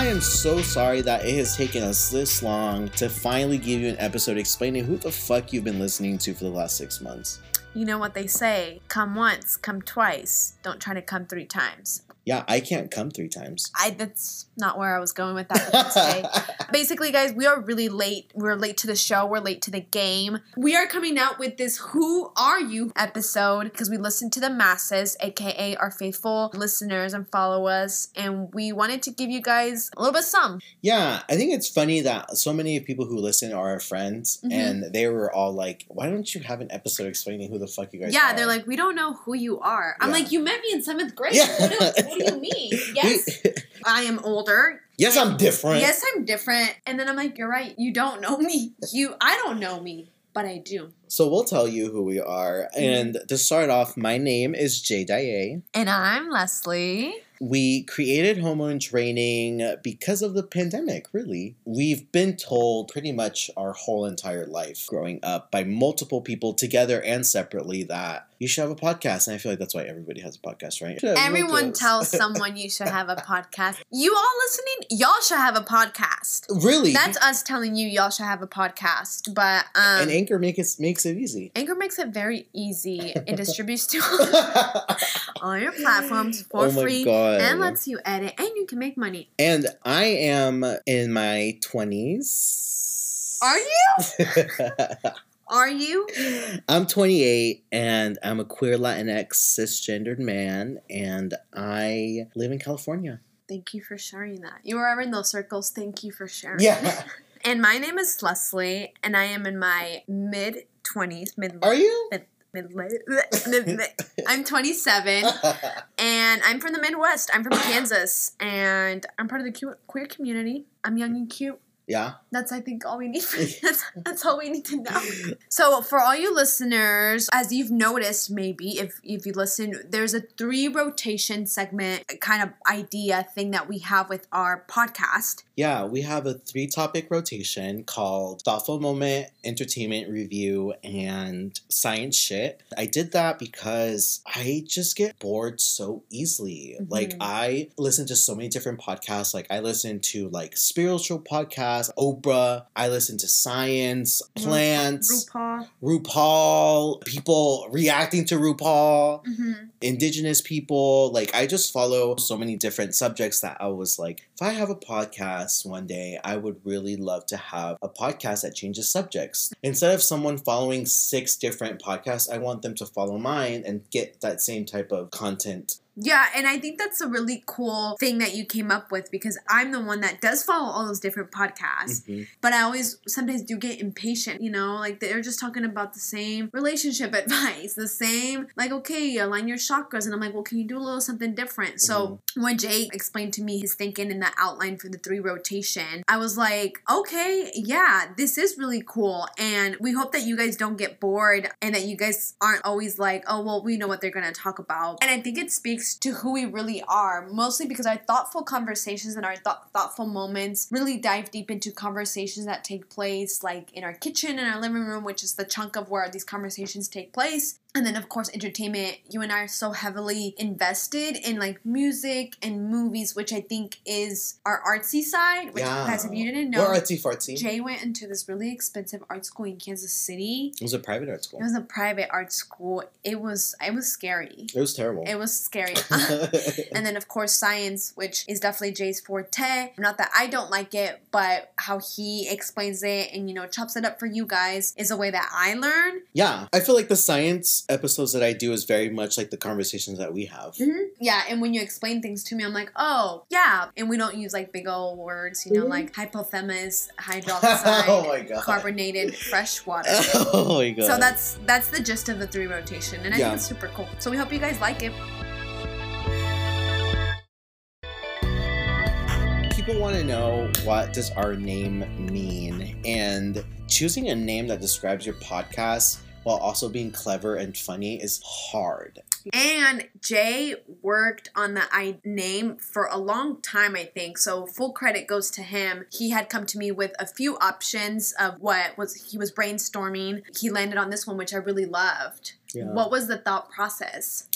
I am so sorry that it has taken us this long to finally give you an episode explaining who the fuck you've been listening to for the last six months. You know what they say come once, come twice, don't try to come three times. Yeah, I can't come three times. I that's not where I was going with that. but that's okay. Basically, guys, we are really late. We're late to the show. We're late to the game. We are coming out with this "Who Are You" episode because we listened to the masses, aka our faithful listeners and followers, and we wanted to give you guys a little bit of some. Yeah, I think it's funny that so many people who listen are our friends, Mhm. and they were all like, "Why don't you have an episode explaining who the fuck you guys are? yeah, are?" they're like, we don't know who you are. I'm Yeah. like, you met me in seventh grade. Yeah. What, do, you mean? Yes, I am older. yes, I'm different. Yes, I'm different. And then I'm like, you're right. You don't know me. You, I don't know me, but I do. So we'll tell you who we are. Mm-hmm. And to start off, my name is Jay Daye. And I'm Lesly. We created Homo in Training because of the pandemic, really. We've been told pretty much our whole entire life growing up by multiple people together and separately that you should have a podcast. And I feel like that's why everybody has a podcast, right? Everyone tells someone you should have a podcast. You all listening, y'all should have a podcast. really? That's us telling you y'all should have a podcast. But um, and Anchor make it, makes it easy. Anchor makes it very easy. It distributes to all your platforms for Oh free God. and lets you edit and you can make money. and I am in my 20s. Are you? Are you? I'm 28 and I'm a queer Latinx cisgendered man and I live in California. Thank you for sharing that. You are in those circles. Thank you for sharing. Yeah. And my name is Lesly, and I am in my mid twenties. Mid. Are you? Mid, I'm 27, and I'm from the Midwest. I'm from Kansas, and I'm part of the que- queer community. I'm young and cute. Yeah. That's I think all we need. For, that's that's all we need to know. So for all you listeners, as you've noticed, maybe if if you listen, there's a three rotation segment kind of idea thing that we have with our podcast. Yeah, we have a three topic rotation called Thoughtful Moment, Entertainment Review, and Science Shit. I did that because I just get bored so easily. Mhm. Like, I listen to so many different podcasts. Like, I listen to like spiritual podcasts, Oprah, I listen to science, plants, RuPaul. RuPaul, people reacting to RuPaul hmm indigenous people. Like i just follow so many different subjects that i was like if i have a podcast one day i would really love to have a podcast that changes subjects. Instead of someone following six different podcasts i want them to follow mine and get that same type of content Yeah, and I think that's a really cool thing that you came up with because I'm the one that does follow all those different podcasts. Mhm. But I always sometimes do get impatient, you know, like they're just talking about the same relationship advice, the same, like, okay, align your chakras. And I'm like, well, can you do a little something different? So when Jay explained to me his thinking in the outline for the three rotation, I was like, okay, yeah, this is really cool. And we hope that you guys don't get bored and that you guys aren't always like, oh, well, we know what they're going to talk about. And I think it speaks to who we really are, mostly because our thoughtful conversations and our thought thoughtful moments really dive deep into conversations that take place like in our kitchen and our living room, which is the chunk of where these conversations take place. And then, of course, entertainment. You and I are so heavily invested in like music and movies, which I think is our artsy side. Which, yeah guys, if you didn't know, or artsy fartsy Jay went into this really expensive art school in Kansas City. it was a private art school. It was a private art school. It was it was scary. it was terrible It was scary. and then of course science, which is definitely Jay's forte. Not that I don't like it, but how he explains it and you know chops it up for you guys is a way that I learn. yeah i feel like the science episodes that i do is very much like the conversations that we have Yeah, and when you explain things to me, I'm like, oh yeah, and we don't use like big old words, you know, Mhm. like hypothemus, hydroxide, oh carbonated fresh water. oh my god So that's that's the gist of the three rotation, and I Yeah. think it's super cool. So we hope you guys like it. people want to know what does our name mean and choosing a name that describes your podcast while also being clever and funny is hard And Jay worked on the I name for a long time, I think. So full credit goes to him. He had come to me with a few options of what was he was brainstorming. He landed on this one, which I really loved. Yeah. What was the thought process?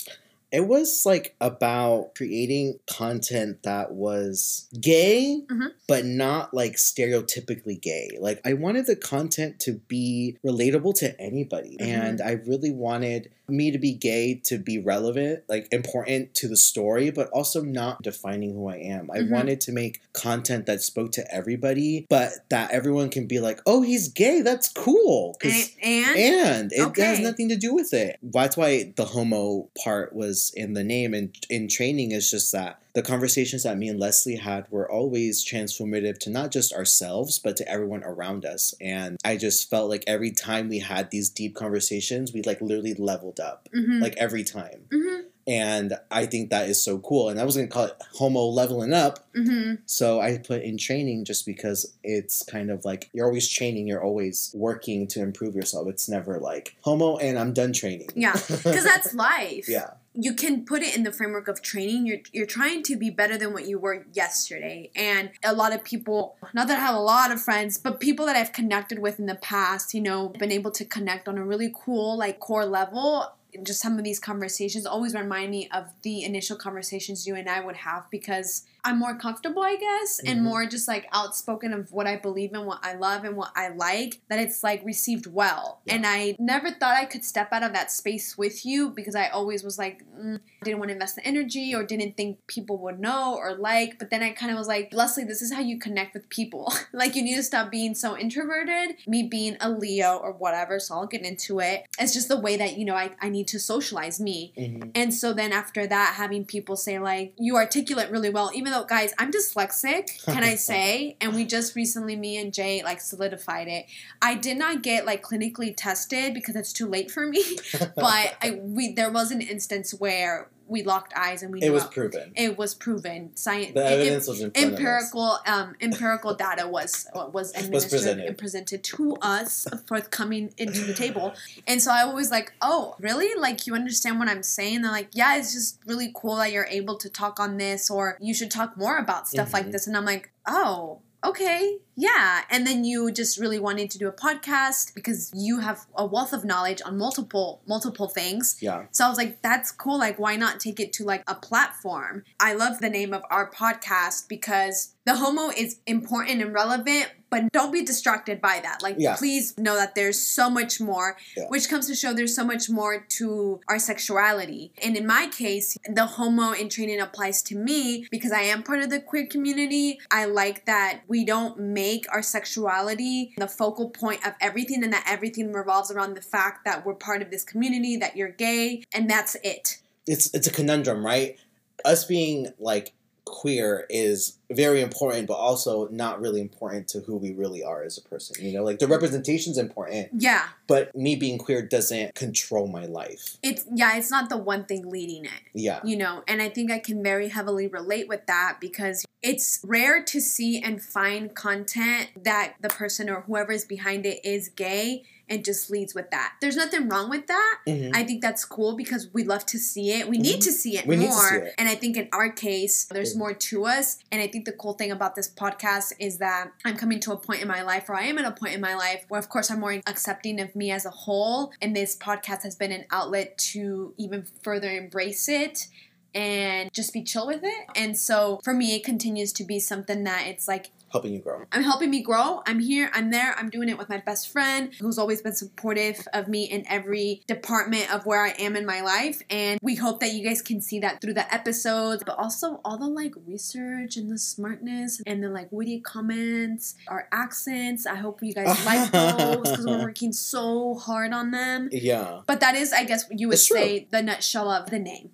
It was like about creating content that was gay, Mhm. but not like stereotypically gay. Like I wanted the content to be relatable to anybody. Mhm. And I really wanted me to be gay to be relevant, like important to the story, but also not defining who I am. I Mhm. wanted to make content that spoke to everybody, but that everyone can be like, "Oh, he's gay. That's cool. And, and and it has nothing to do with it. That's why the homo part was in the name and in training is just that the conversations that me and Lesly had were always transformative to not just ourselves but to everyone around us. And I just felt like every time we had these deep conversations, we like literally leveled up. Mhm. Like every time. Mhm. And I think that is so cool. And I was gonna call it homo leveling up. Mhm. So I put in training just because it's kind of like you're always training, you're always working to improve yourself. It's never like homo and I'm done training. Yeah, because that's life. yeah. You can put it in the framework of training. You're you're trying to be better than what you were yesterday. And a lot of people, not that I have a lot of friends, but people that I've connected with in the past, you know, been able to connect on a really cool like core level. Just some of these conversations always remind me of the initial conversations you and I would have because I'm more comfortable, I guess, and Mhm. more just like outspoken of what I believe in, what I love, and what I like, that it's like received well. Yeah. And I never thought I could step out of that space with you because I always was like, mm, didn't want to invest the energy or didn't think people would know or like. But then I kind of was like, Lesly, this is how you connect with people. like, you need to stop being so introverted, me being a Leo or whatever. So I'll get into it. It's just the way that, you know, I, I need to socialize me. Mhm. And so then after that, having people say, like, you articulate really well, even though, guys, I'm dyslexic, can I say? And we just recently, me and Jay, like, solidified it. I did not get, like, clinically tested because it's too late for me. but I, we, there was an instance where we locked eyes and we it was it, proven. it was proven. Science, The evidence was in front empirical um empirical data was was administered presented. and presented to us forthcoming into the table and so i was like oh really like you understand what i'm saying they're like yeah it's just really cool that you're able to talk on this or you should talk more about stuff like Mhm. this and i'm like oh okay yeah and then you just really wanted to do a podcast because you have a wealth of knowledge on multiple multiple things Yeah. so I was like, that's cool. Like, why not take it to like a platform? I love the name of our podcast because the homo is important and relevant, but don't be distracted by that. Like, Yeah. please know that there's so much more, Yeah. which comes to show there's so much more to our sexuality. And in my case, the homo in training applies to me because I am part of the queer community. I like that we don't make our sexuality the focal point of everything and that everything revolves around the fact that we're part of this community, that you're gay, and that's it. It's it's a conundrum, right? Us being like queer is very important, but also not really important to who we really are as a person. You know, like the representation's important, Yeah. but me being queer doesn't control my life. It's yeah, it's not the one thing leading it. Yeah. you know and i think i can very heavily relate with that because it's rare to see and find content that the person or whoever is behind it is gay and just leads with that there's nothing wrong with that Mhm. I think that's cool because we love to see it. We need Mhm. to see it We more. need to see it. And I think in our case, there's more to us. And I think the cool thing about this podcast is that I'm coming to a point in my life, or I am at a point in my life where, of course, I'm more accepting of me as a whole. And this podcast has been an outlet to even further embrace it and just be chill with it. And so for me, it continues to be something that it's like Helping you grow. I'm helping me grow. I'm here. I'm there. I'm doing it with my best friend who's always been supportive of me in every department of where I am in my life. And we hope that you guys can see that through the episodes, but also all the like research and the smartness and the like witty comments, our accents. I hope you guys like those because we're working so hard on them. Yeah. But that is, I guess, you would It's true. say the nutshell of the name.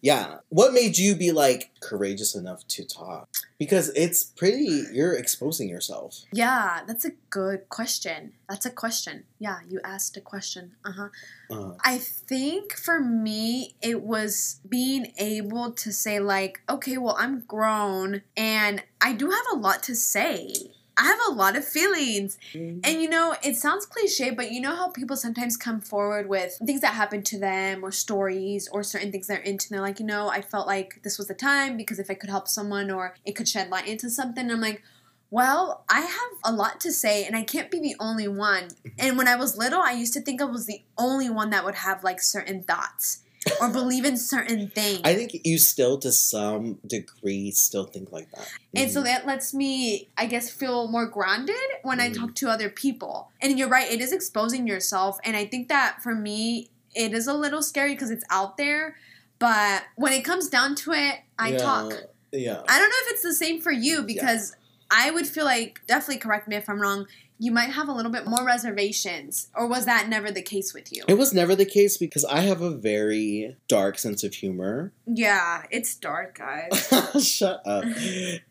Yeah. What made you be like courageous enough to talk? Because it's pretty, you're exposing yourself. Yeah, that's a good question. That's a question. Yeah, you asked a question. Uh huh. Uh, I think for me, it was being able to say, like, okay, well, I'm grown and I do have a lot to say. I have a lot of feelings. Mm-hmm. And you know, it sounds cliche, but you know how people sometimes come forward with things that happened to them or stories or certain things they're into. And they're like, you know, I felt like this was the time because if I could help someone or it could shed light into something, I'm like, well, I have a lot to say and I can't be the only one. Mm-hmm. And when I was little, I used to think I was the only one that would have like certain thoughts. Or believe in certain things. I think you still, to some degree, still think like that. And so Mhm. that lets me, I guess, feel more grounded when I Mhm. talk to other people. And you're right, it is exposing yourself. And I think that for me, it is a little scary because it's out there. But when it comes down to it, I Yeah, talk. Yeah. I don't know if it's the same for you because I would feel like, definitely correct me if I'm wrong, you might have a little bit more reservations. Or was that never the case with you? It was never the case because I have a very dark sense of humor. Yeah, it's dark, guys. Shut up.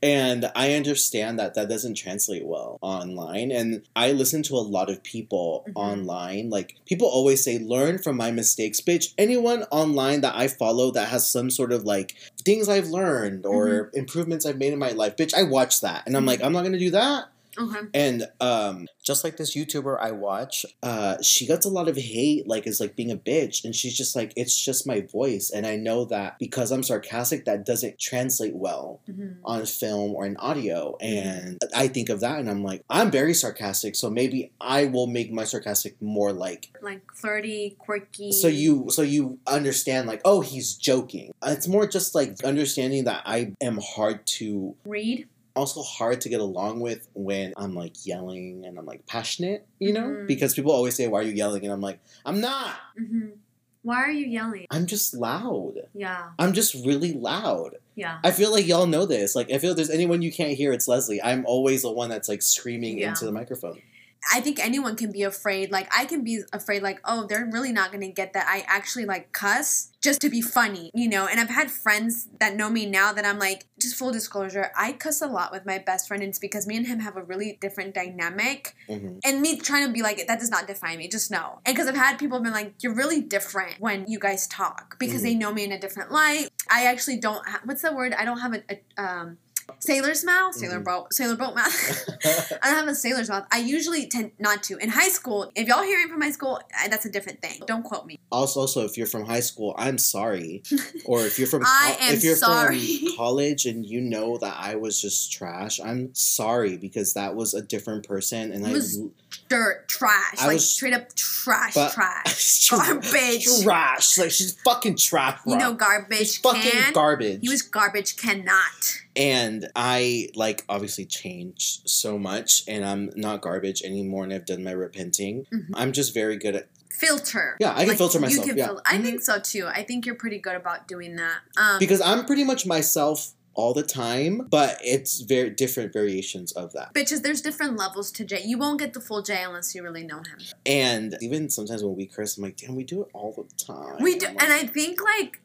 And I understand that that doesn't translate well online. And I listen to a lot of people Mhm. online. Like, people always say, learn from my mistakes. Bitch, anyone online that I follow that has some sort of like things I've learned or improvements I've made in my life, bitch, I watch that. And I'm like, I'm not going to do that. Okay. And um, just like this YouTuber I watch, uh, she gets a lot of hate, like is like being a bitch, and she's just like, it's just my voice, and I know that because I'm sarcastic, that doesn't translate well Mhm. on film or in audio, and I think of that, and I'm like, I'm very sarcastic, so maybe I will make my sarcastic more like. Like flirty, quirky. So you, so you understand, like, oh, he's joking. It's more just like understanding that I am hard to read. Also hard to get along with when I'm like yelling and I'm like passionate, you know? Mhm. Because people always say, Why are you yelling? And I'm like, I'm not. hmm Why are you yelling? I'm just loud. Yeah, I'm just really loud. yeah. I feel like y'all know this. Like, I feel if there's anyone you can't hear, it's Lesly. I'm always the one that's like screaming Yeah. into the microphone. I think anyone can be afraid. Like I can be afraid. Like oh, they're really not gonna get that I actually like cuss just to be funny, you know. And I've had friends that know me now that I'm like, just full disclosure, I cuss a lot with my best friend, and it's because me and him have a really different dynamic. hmm And me trying to be like, that does not define me. Just know. And because I've had people been like, you're really different when you guys talk because Mhm. they know me in a different light. I actually don't. Ha- what's the word? I don't have a, a um. Sailor's mouth, sailor Mhm. boat, sailor boat mouth. I don't have a sailor's mouth. I usually tend not to. In high school, if y'all hearing from high school, that's a different thing. Don't quote me. also, also, if you're from high school, I'm sorry. Or if you're from I co- am if you're sorry. from college and you know that I was just trash, I'm sorry because that was a different person and It I was Dirt, trash, I like was- straight up trash, trash, Tra- garbage. Trash. Like she's fucking trash. You know, garbage She's fucking can. garbage. he was garbage cannot. and I like obviously changed so much, and I'm not garbage anymore, and I've done my repenting. Mhm. I'm just very good at. Filter. Yeah, I can filter myself, yeah. fil- I think so too. I think you're pretty good about doing that. Um, Because I'm pretty much myself all the time, but it's very different variations of that. bitches, there's different levels to Jay. You won't get the full Jay unless you really know him. And even sometimes when we curse, I'm like, damn, we do it all the time. We do, I'm and I think like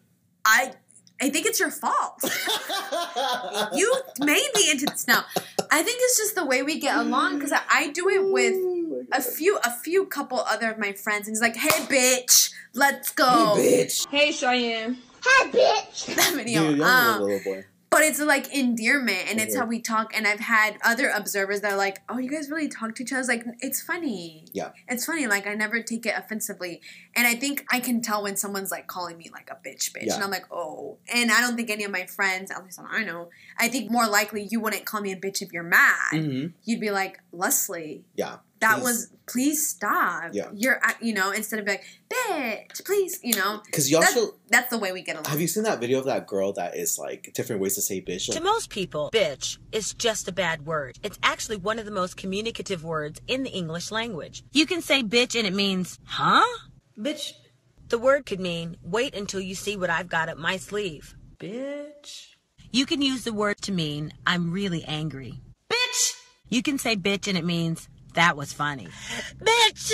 I, I think it's your fault. you may be into this now. I think it's just the way we get along because I, I do it with Oh a few a few couple other of my friends and he's like, "Hey, bitch, let's go." Hey, bitch. Hey, Cheyenne. That video. Dude, you're Um, a little boy. But it's like endearment and it's how we talk. And I've had other observers that are like, "Oh, you guys really talk to each other?" It's like it's funny. Yeah. it's funny. Like I never take it offensively, and I think I can tell when someone's like calling me like a bitch, bitch, Yeah. and I'm like, oh. And I don't think any of my friends, at least I know, I think more likely you wouldn't call me a bitch if you're mad. Mhm. You'd be like, Lesly, Yeah. That Please. was please stop. Yeah. You're you know instead of like bitch, please, you know. Because you That's, also that's the way we get along. have you seen that video of that girl that is like different ways to say bitch? To most people, bitch is just a bad word. It's actually one of the most communicative words in the English language. You can say bitch and it means, huh? Bitch. The word could mean, wait until you see what I've got up my sleeve. Bitch. You can use the word to mean, I'm really angry. Bitch. You can say bitch and it means, that was funny. Bitch!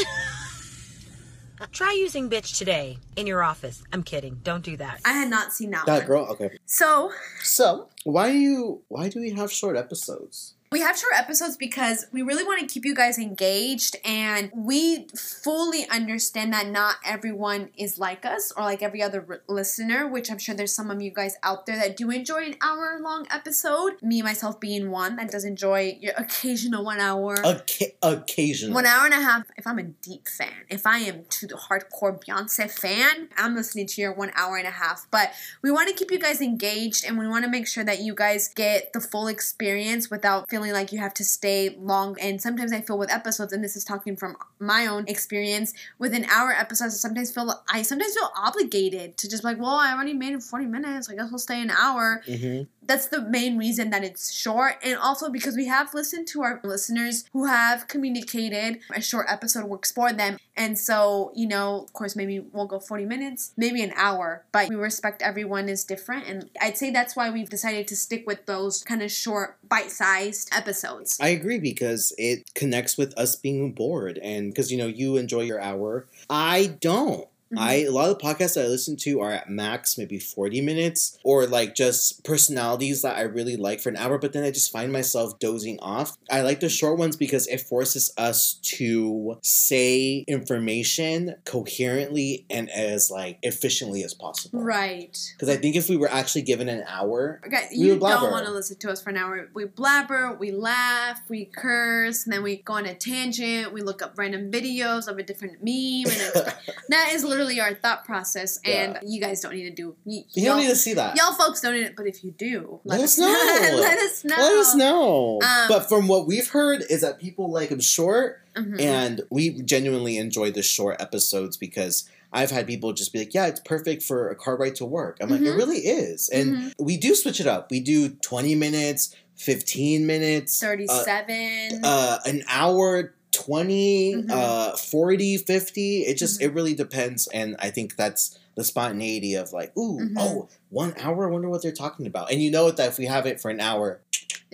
Try using bitch today in your office. I'm kidding. Don't do that. I had not seen that, That one. girl. Okay. So So why do you? Why do we have short episodes? We have short episodes because we really want to keep you guys engaged and we fully understand that not everyone is like us or like every other r- listener which i'm sure there's some of you guys out there that do enjoy an hour long episode. Me myself being one that does enjoy your occasional one hour. Occa- occasionally. one hour and a half. If i'm a deep fan if i am to the hardcore beyonce fan i'm listening to your one hour and a half. But we want to keep you guys engaged and we want to make sure that you guys get the full experience without feeling like you have to stay long. And sometimes I feel with episodes, and this is talking from my own experience, with an hour episodes, I sometimes feel I sometimes feel obligated to just like, well, I already made it 40 minutes. I guess we'll stay an hour. hmm That's the main reason that it's short. And also because we have listened to our listeners who have communicated a short episode works for them. And so, you know, of course, maybe we'll go 40 minutes, maybe an hour, but we respect everyone is different. And I'd say that's why we've decided to stick with those kind of short, bite sized episodes. I agree because it connects with us being bored, and because you know you enjoy your hour, I don't. Mhm. I a lot of the podcasts that I listen to are at max maybe forty minutes, or like just personalities that I really like for an hour. But then I just find myself dozing off. I like the short ones because it forces us to say information coherently and as like efficiently as possible. Right. Because I think if we were actually given an hour, Okay, We you don't want to listen to us for an hour. We blabber, we laugh, we curse, and then we go on a tangent. We look up random videos of a different meme, and it's, that is literally our thought process. And you guys don't need to do. Y- you don't need to see that. y'all folks don't need it, but if you do, Let us know. let us know. Let us know. Um, but from what we've heard is that people like them short, Mhm. and we genuinely enjoy the short episodes because I've had people just be like, "Yeah, it's perfect for a car ride to work." I'm like, "It Mhm. really is," and Mhm. we do switch it up. We do 20 minutes, 15 minutes, uh, Thirty-seven. uh, an hour. 20 Mhm. uh 40 50 it just Mhm. it really depends and i think that's the spontaneity of like ooh Mhm. oh one hour i wonder what they're talking about and you know that if we have it for an hour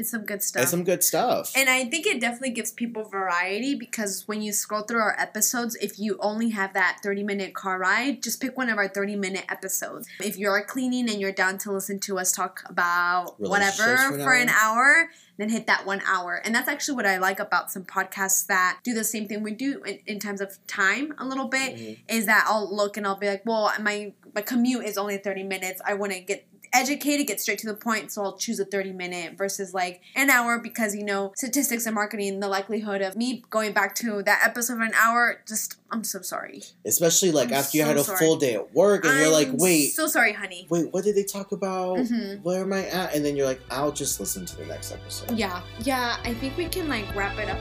it's some good stuff. it's some good stuff And I think it definitely gives people variety because when you scroll through our episodes, if you only have that 30 minute car ride, just pick one of our 30 minute episodes. If you're cleaning and you're down to listen to us talk about whatever for for an an hour, then hit that one hour. And that's actually what I like about some podcasts that do the same thing we do in, in terms of time a little bit Mhm. is that I'll look and I'll be like, well, my, my commute is only 30 minutes. I want to get educated, get straight to the point, so I'll choose a 30 minute versus like an hour because, you know, statistics and marketing, the likelihood of me going back to that episode of an hour, just, I'm so sorry. especially like I'm after you so had a sorry. full day at work and you're like wait So sorry, honey. wait what did they talk about Mhm. where am i at and then you're like i'll just listen to the next episode Yeah, yeah, I think we can like wrap it up.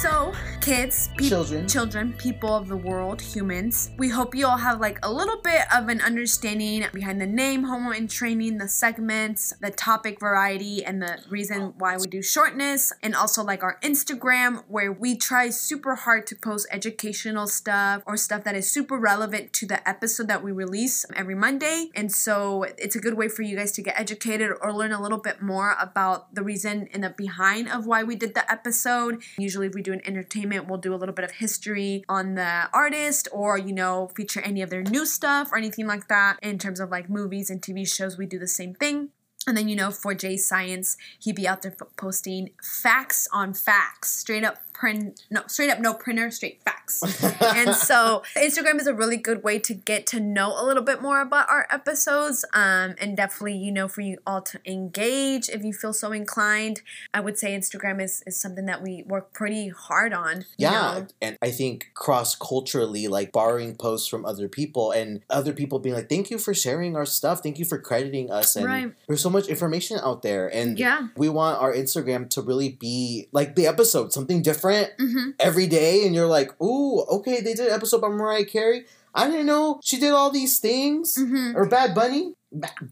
So, kids, peop- Children. children, people of the world, humans, we hope you all have like a little bit of an understanding behind the name Homo in Training, the segments, the topic variety, and the reason why we do shortness, and also like our Instagram where we try super hard to post educational stuff or stuff that is super relevant to the episode that we release every Monday. And so it's a good way for you guys to get educated or learn a little bit more about the reason and the behind of why we did the episode. Usually, we do an entertainment, we'll do a little bit of history on the artist or, you know, feature any of their new stuff or anything like that. In terms of like movies and TV shows, we do the same thing. And then, you know, for Jay Science, he'd be out there posting facts on facts, straight up print, no, straight up no printer, straight facts. and so Instagram is a really good way to get to know a little bit more about our episodes. Um, and definitely, you know, for you all to engage if you feel so inclined. I would say Instagram is, is something that we work pretty hard on. yeah know? and i think cross culturally like borrowing posts from other people and other people being like thank you for sharing our stuff thank you for crediting us and Right. there's so much information out there and Yeah. we want our instagram to really be like the episode something different Mm-hmm. every day and you're like ooh okay they did an episode by mariah carey i didn't know she did all these things Mm-hmm. or bad bunny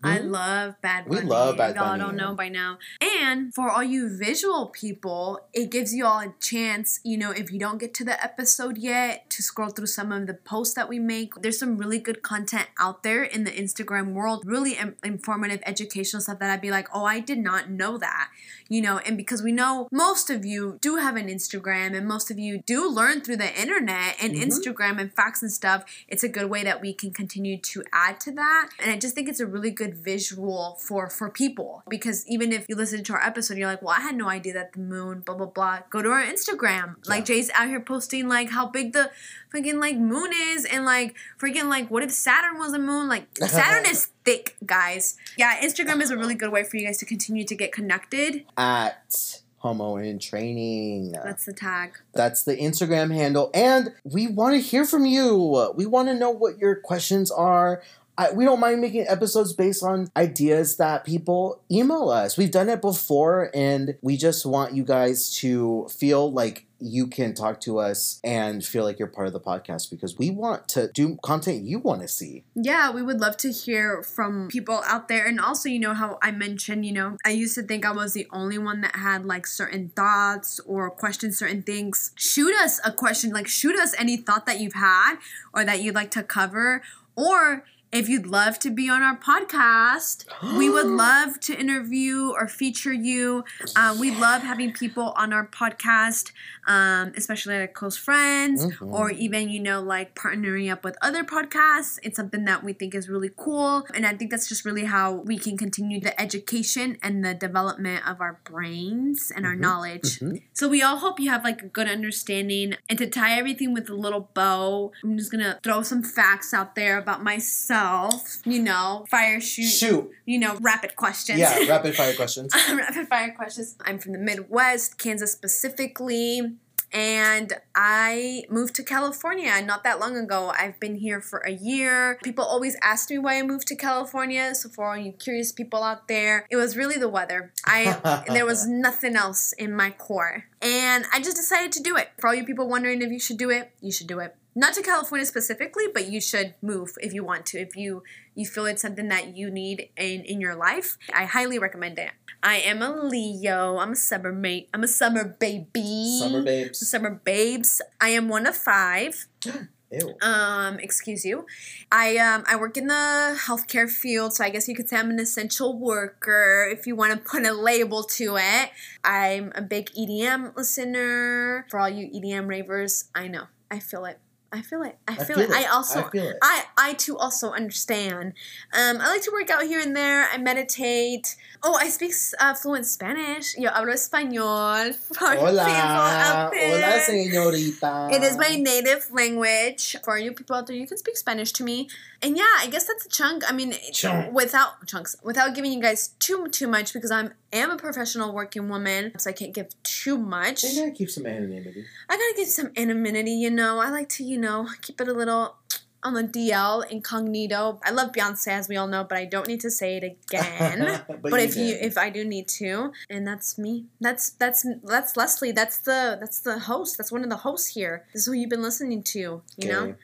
I love Bad Bunny. We love Bad Y'all don't know by now. And for all you visual people, it gives you all a chance, you know, if you don't get to the episode yet, to scroll through some of the posts that we make. There's some really good content out there in the Instagram world, really im- informative, educational stuff that I'd be like, oh, I did not know that, you know, and because we know most of you do have an Instagram and most of you do learn through the internet and Mhm. Instagram and facts and stuff, it's a good way that we can continue to add to that. And I just think it's a really good visual for for people because even if you listen to our episode, you're like, well, I had no idea that the moon, blah blah blah. Go to our Instagram. Like Jay's out here posting like how big the freaking like moon is and like freaking like what if Saturn was a moon? Like Saturn is thick, guys. Yeah, Instagram is a really good way for you guys to continue to get connected. at homo in training That's the tag. That's the Instagram handle. And we want to hear from you. We want to know what your questions are I, we don't mind making episodes based on ideas that people email us. We've done it before, and we just want you guys to feel like you can talk to us and feel like you're part of the podcast because we want to do content you want to see. Yeah, we would love to hear from people out there. And also, you know, how I mentioned, you know, I used to think I was the only one that had like certain thoughts or questioned certain things. Shoot us a question, like, shoot us any thought that you've had or that you'd like to cover. Or if you'd love to be on our podcast, we would love to interview or feature you. Uh, we love having people on our podcast, um, especially like close friends Mhm. or even, you know, like partnering up with other podcasts. It's something that we think is really cool. And I think that's just really how we can continue the education and the development of our brains and our Mhm. knowledge. Mhm. So we all hope you have like a good understanding. And to tie everything with a little bow, I'm just gonna throw some facts out there about myself. You know, fire shoot. Shoot. You know, rapid questions. Yeah, rapid fire questions. rapid fire questions. I'm from the Midwest, Kansas specifically. And I moved to California not that long ago. I've been here for a year. People always ask me why I moved to California. So for all you curious people out there, it was really the weather. I there was nothing else in my core. And I just decided to do it. For all you people wondering if you should do it, you should do it. Not to California specifically, but you should move if you want to. If you you feel it's something that you need in in your life, I highly recommend it. I am a Leo. I'm a summer mate. I'm a summer baby. Summer babes. Summer babes. I am one of five. Ew. Um, excuse you. I um I work in the healthcare field, so I guess you could say I'm an essential worker if you want to put a label to it. I'm a big EDM listener. For all you EDM ravers, I know. I feel it. I feel it. I feel, it. I also I feel it. I, I too also understand. Um, I like to work out here and there. I meditate. Oh, I speak uh, fluent Spanish. Yo hablo español. Hola. Hola, señorita. It is my native language. For you people out there, you can speak Spanish to me. And yeah, I guess that's a chunk. I mean, Chunk. without chunks, without giving you guys too too much because I'm am a professional working woman, so I can't give too much. You gotta keep some anonymity. I gotta give some anonymity, you know. I like to, you know, keep it a little on the DL incognito. I love Beyonce, as we all know, but I don't need to say it again. but but if you if I do need to, and that's me. That's that's that's Lesly. That's the that's the host. That's one of the hosts here. This is who you've been listening to. You know.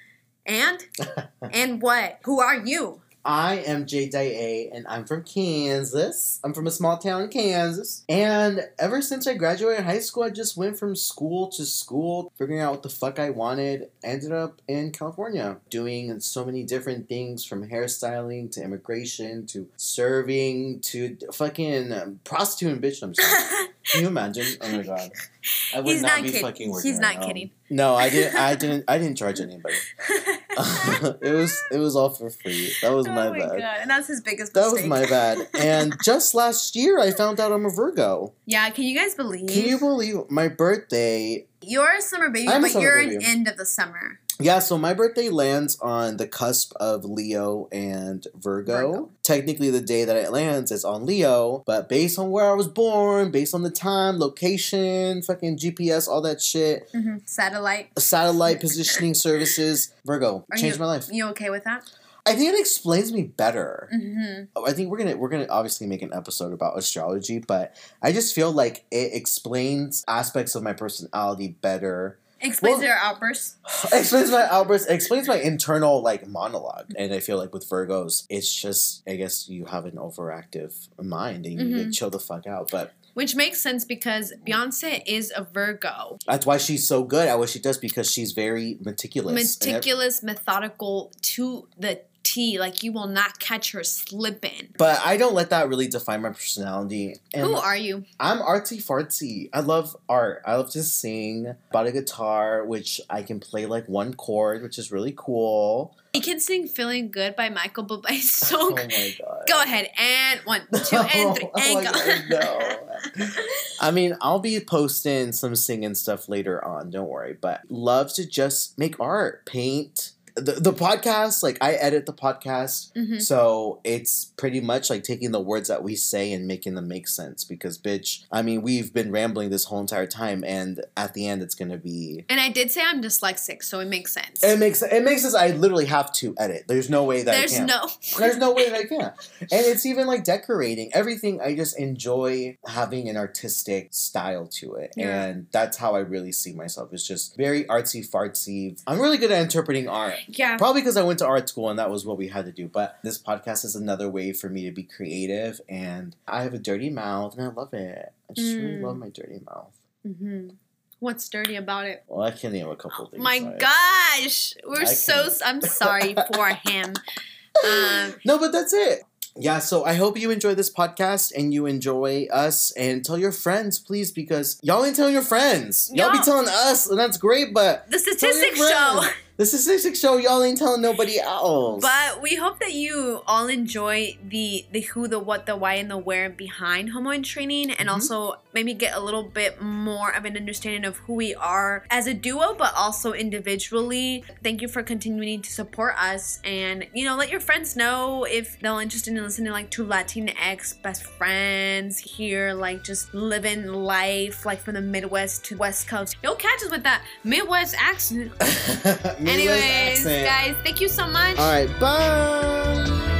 And and what? Who are you? I am Jay Day and I'm from Kansas. I'm from a small town in Kansas. And ever since I graduated high school, I just went from school to school, figuring out what the fuck I wanted. Ended up in California, doing so many different things from hairstyling to immigration to serving to fucking prostituting bitch. I'm sorry. Can you imagine? Oh my god. I would He's not, not be kidding. fucking working. He's right not now. kidding. No, I didn't. I didn't. I didn't charge anybody. it was. It was all for free. That was oh my oh my bad. god! And that's his biggest That mistake. was my bad. And just last year, I found out I'm a Virgo. yeah. Can you guys believe? Can you believe my birthday? You're a summer baby, I'm but summer you're baby. an end of the summer. Yeah, so my birthday lands on the cusp of Leo and Virgo. Virgo. Technically, the day that it lands is on Leo, but based on where I was born, based on the time, location, fucking GPS, all that shit, hmm Satellite. satellite positioning services, Virgo Are changed you, my life. You okay with that? I think it explains me better. Mm-hmm. I think we're gonna we're gonna obviously make an episode about astrology, but I just feel like it explains aspects of my personality better. Explains Well- your outbursts. explains my outbursts. Explains my internal like monologue, and I feel like with Virgos, it's just I guess you have an overactive mind and you need to mm-hmm. chill the fuck out. But Which makes sense because Beyonce is a Virgo. that's why she's so good at what she does because she's very meticulous. Meticulous, methodical to the T. Like you will not catch her slipping. but I don't let that really define my personality. And Who are you? I'm artsy fartsy. I love art. I love to sing. Bought a guitar, which I can play like one chord, which is really cool. You can sing "Feeling Good" by Michael Bublé. So Oh my god. Go ahead and one, two, and three, Oh and my go. God, no. I mean, I'll be posting some singing stuff later on, don't worry. But love to just make art, paint, the, the podcast, like I edit the podcast, Mhm. so it's pretty much like taking the words that we say and making them make sense. Because, bitch, I mean, we've been rambling this whole entire time, and at the end, it's gonna be. And I did say I'm dyslexic, so it makes sense. It makes it makes sense. I literally have to edit. There's no way that There's I can. no. There's no way that I can. And it's even like decorating. Everything I just enjoy having an artistic style to it. Yeah. And that's how I really see myself. It's just very artsy fartsy. I'm really good at interpreting art. Yeah. Probably because I went to art school and that was what we had to do. But this podcast is another way for me to be creative and I have a dirty mouth and I love it. I just really Mm. love my dirty mouth. hmm What's dirty about it? Well, I can name a couple things. My I- gosh, we're I so. can- I'm sorry for him. Um, No, but that's it. Yeah, so I hope you enjoy this podcast and you enjoy us and tell your friends, please, because y'all ain't telling your friends. Y'all be telling us, and that's great, but the statistics show. Friends. The Six show y'all ain't telling nobody else. But we hope that you all enjoy the the who, the what, the why, and the where behind Homo in Training, and Mhm. also maybe get a little bit more of an understanding of who we are as a duo, but also individually. Thank you for continuing to support us, and you know, let your friends know if they're interested in listening, like to Latinx best friends here, like just living life, like from the Midwest to West Coast. You'll catch us with that Midwest accent. Anyways, guys, thank you so much. All right, bye.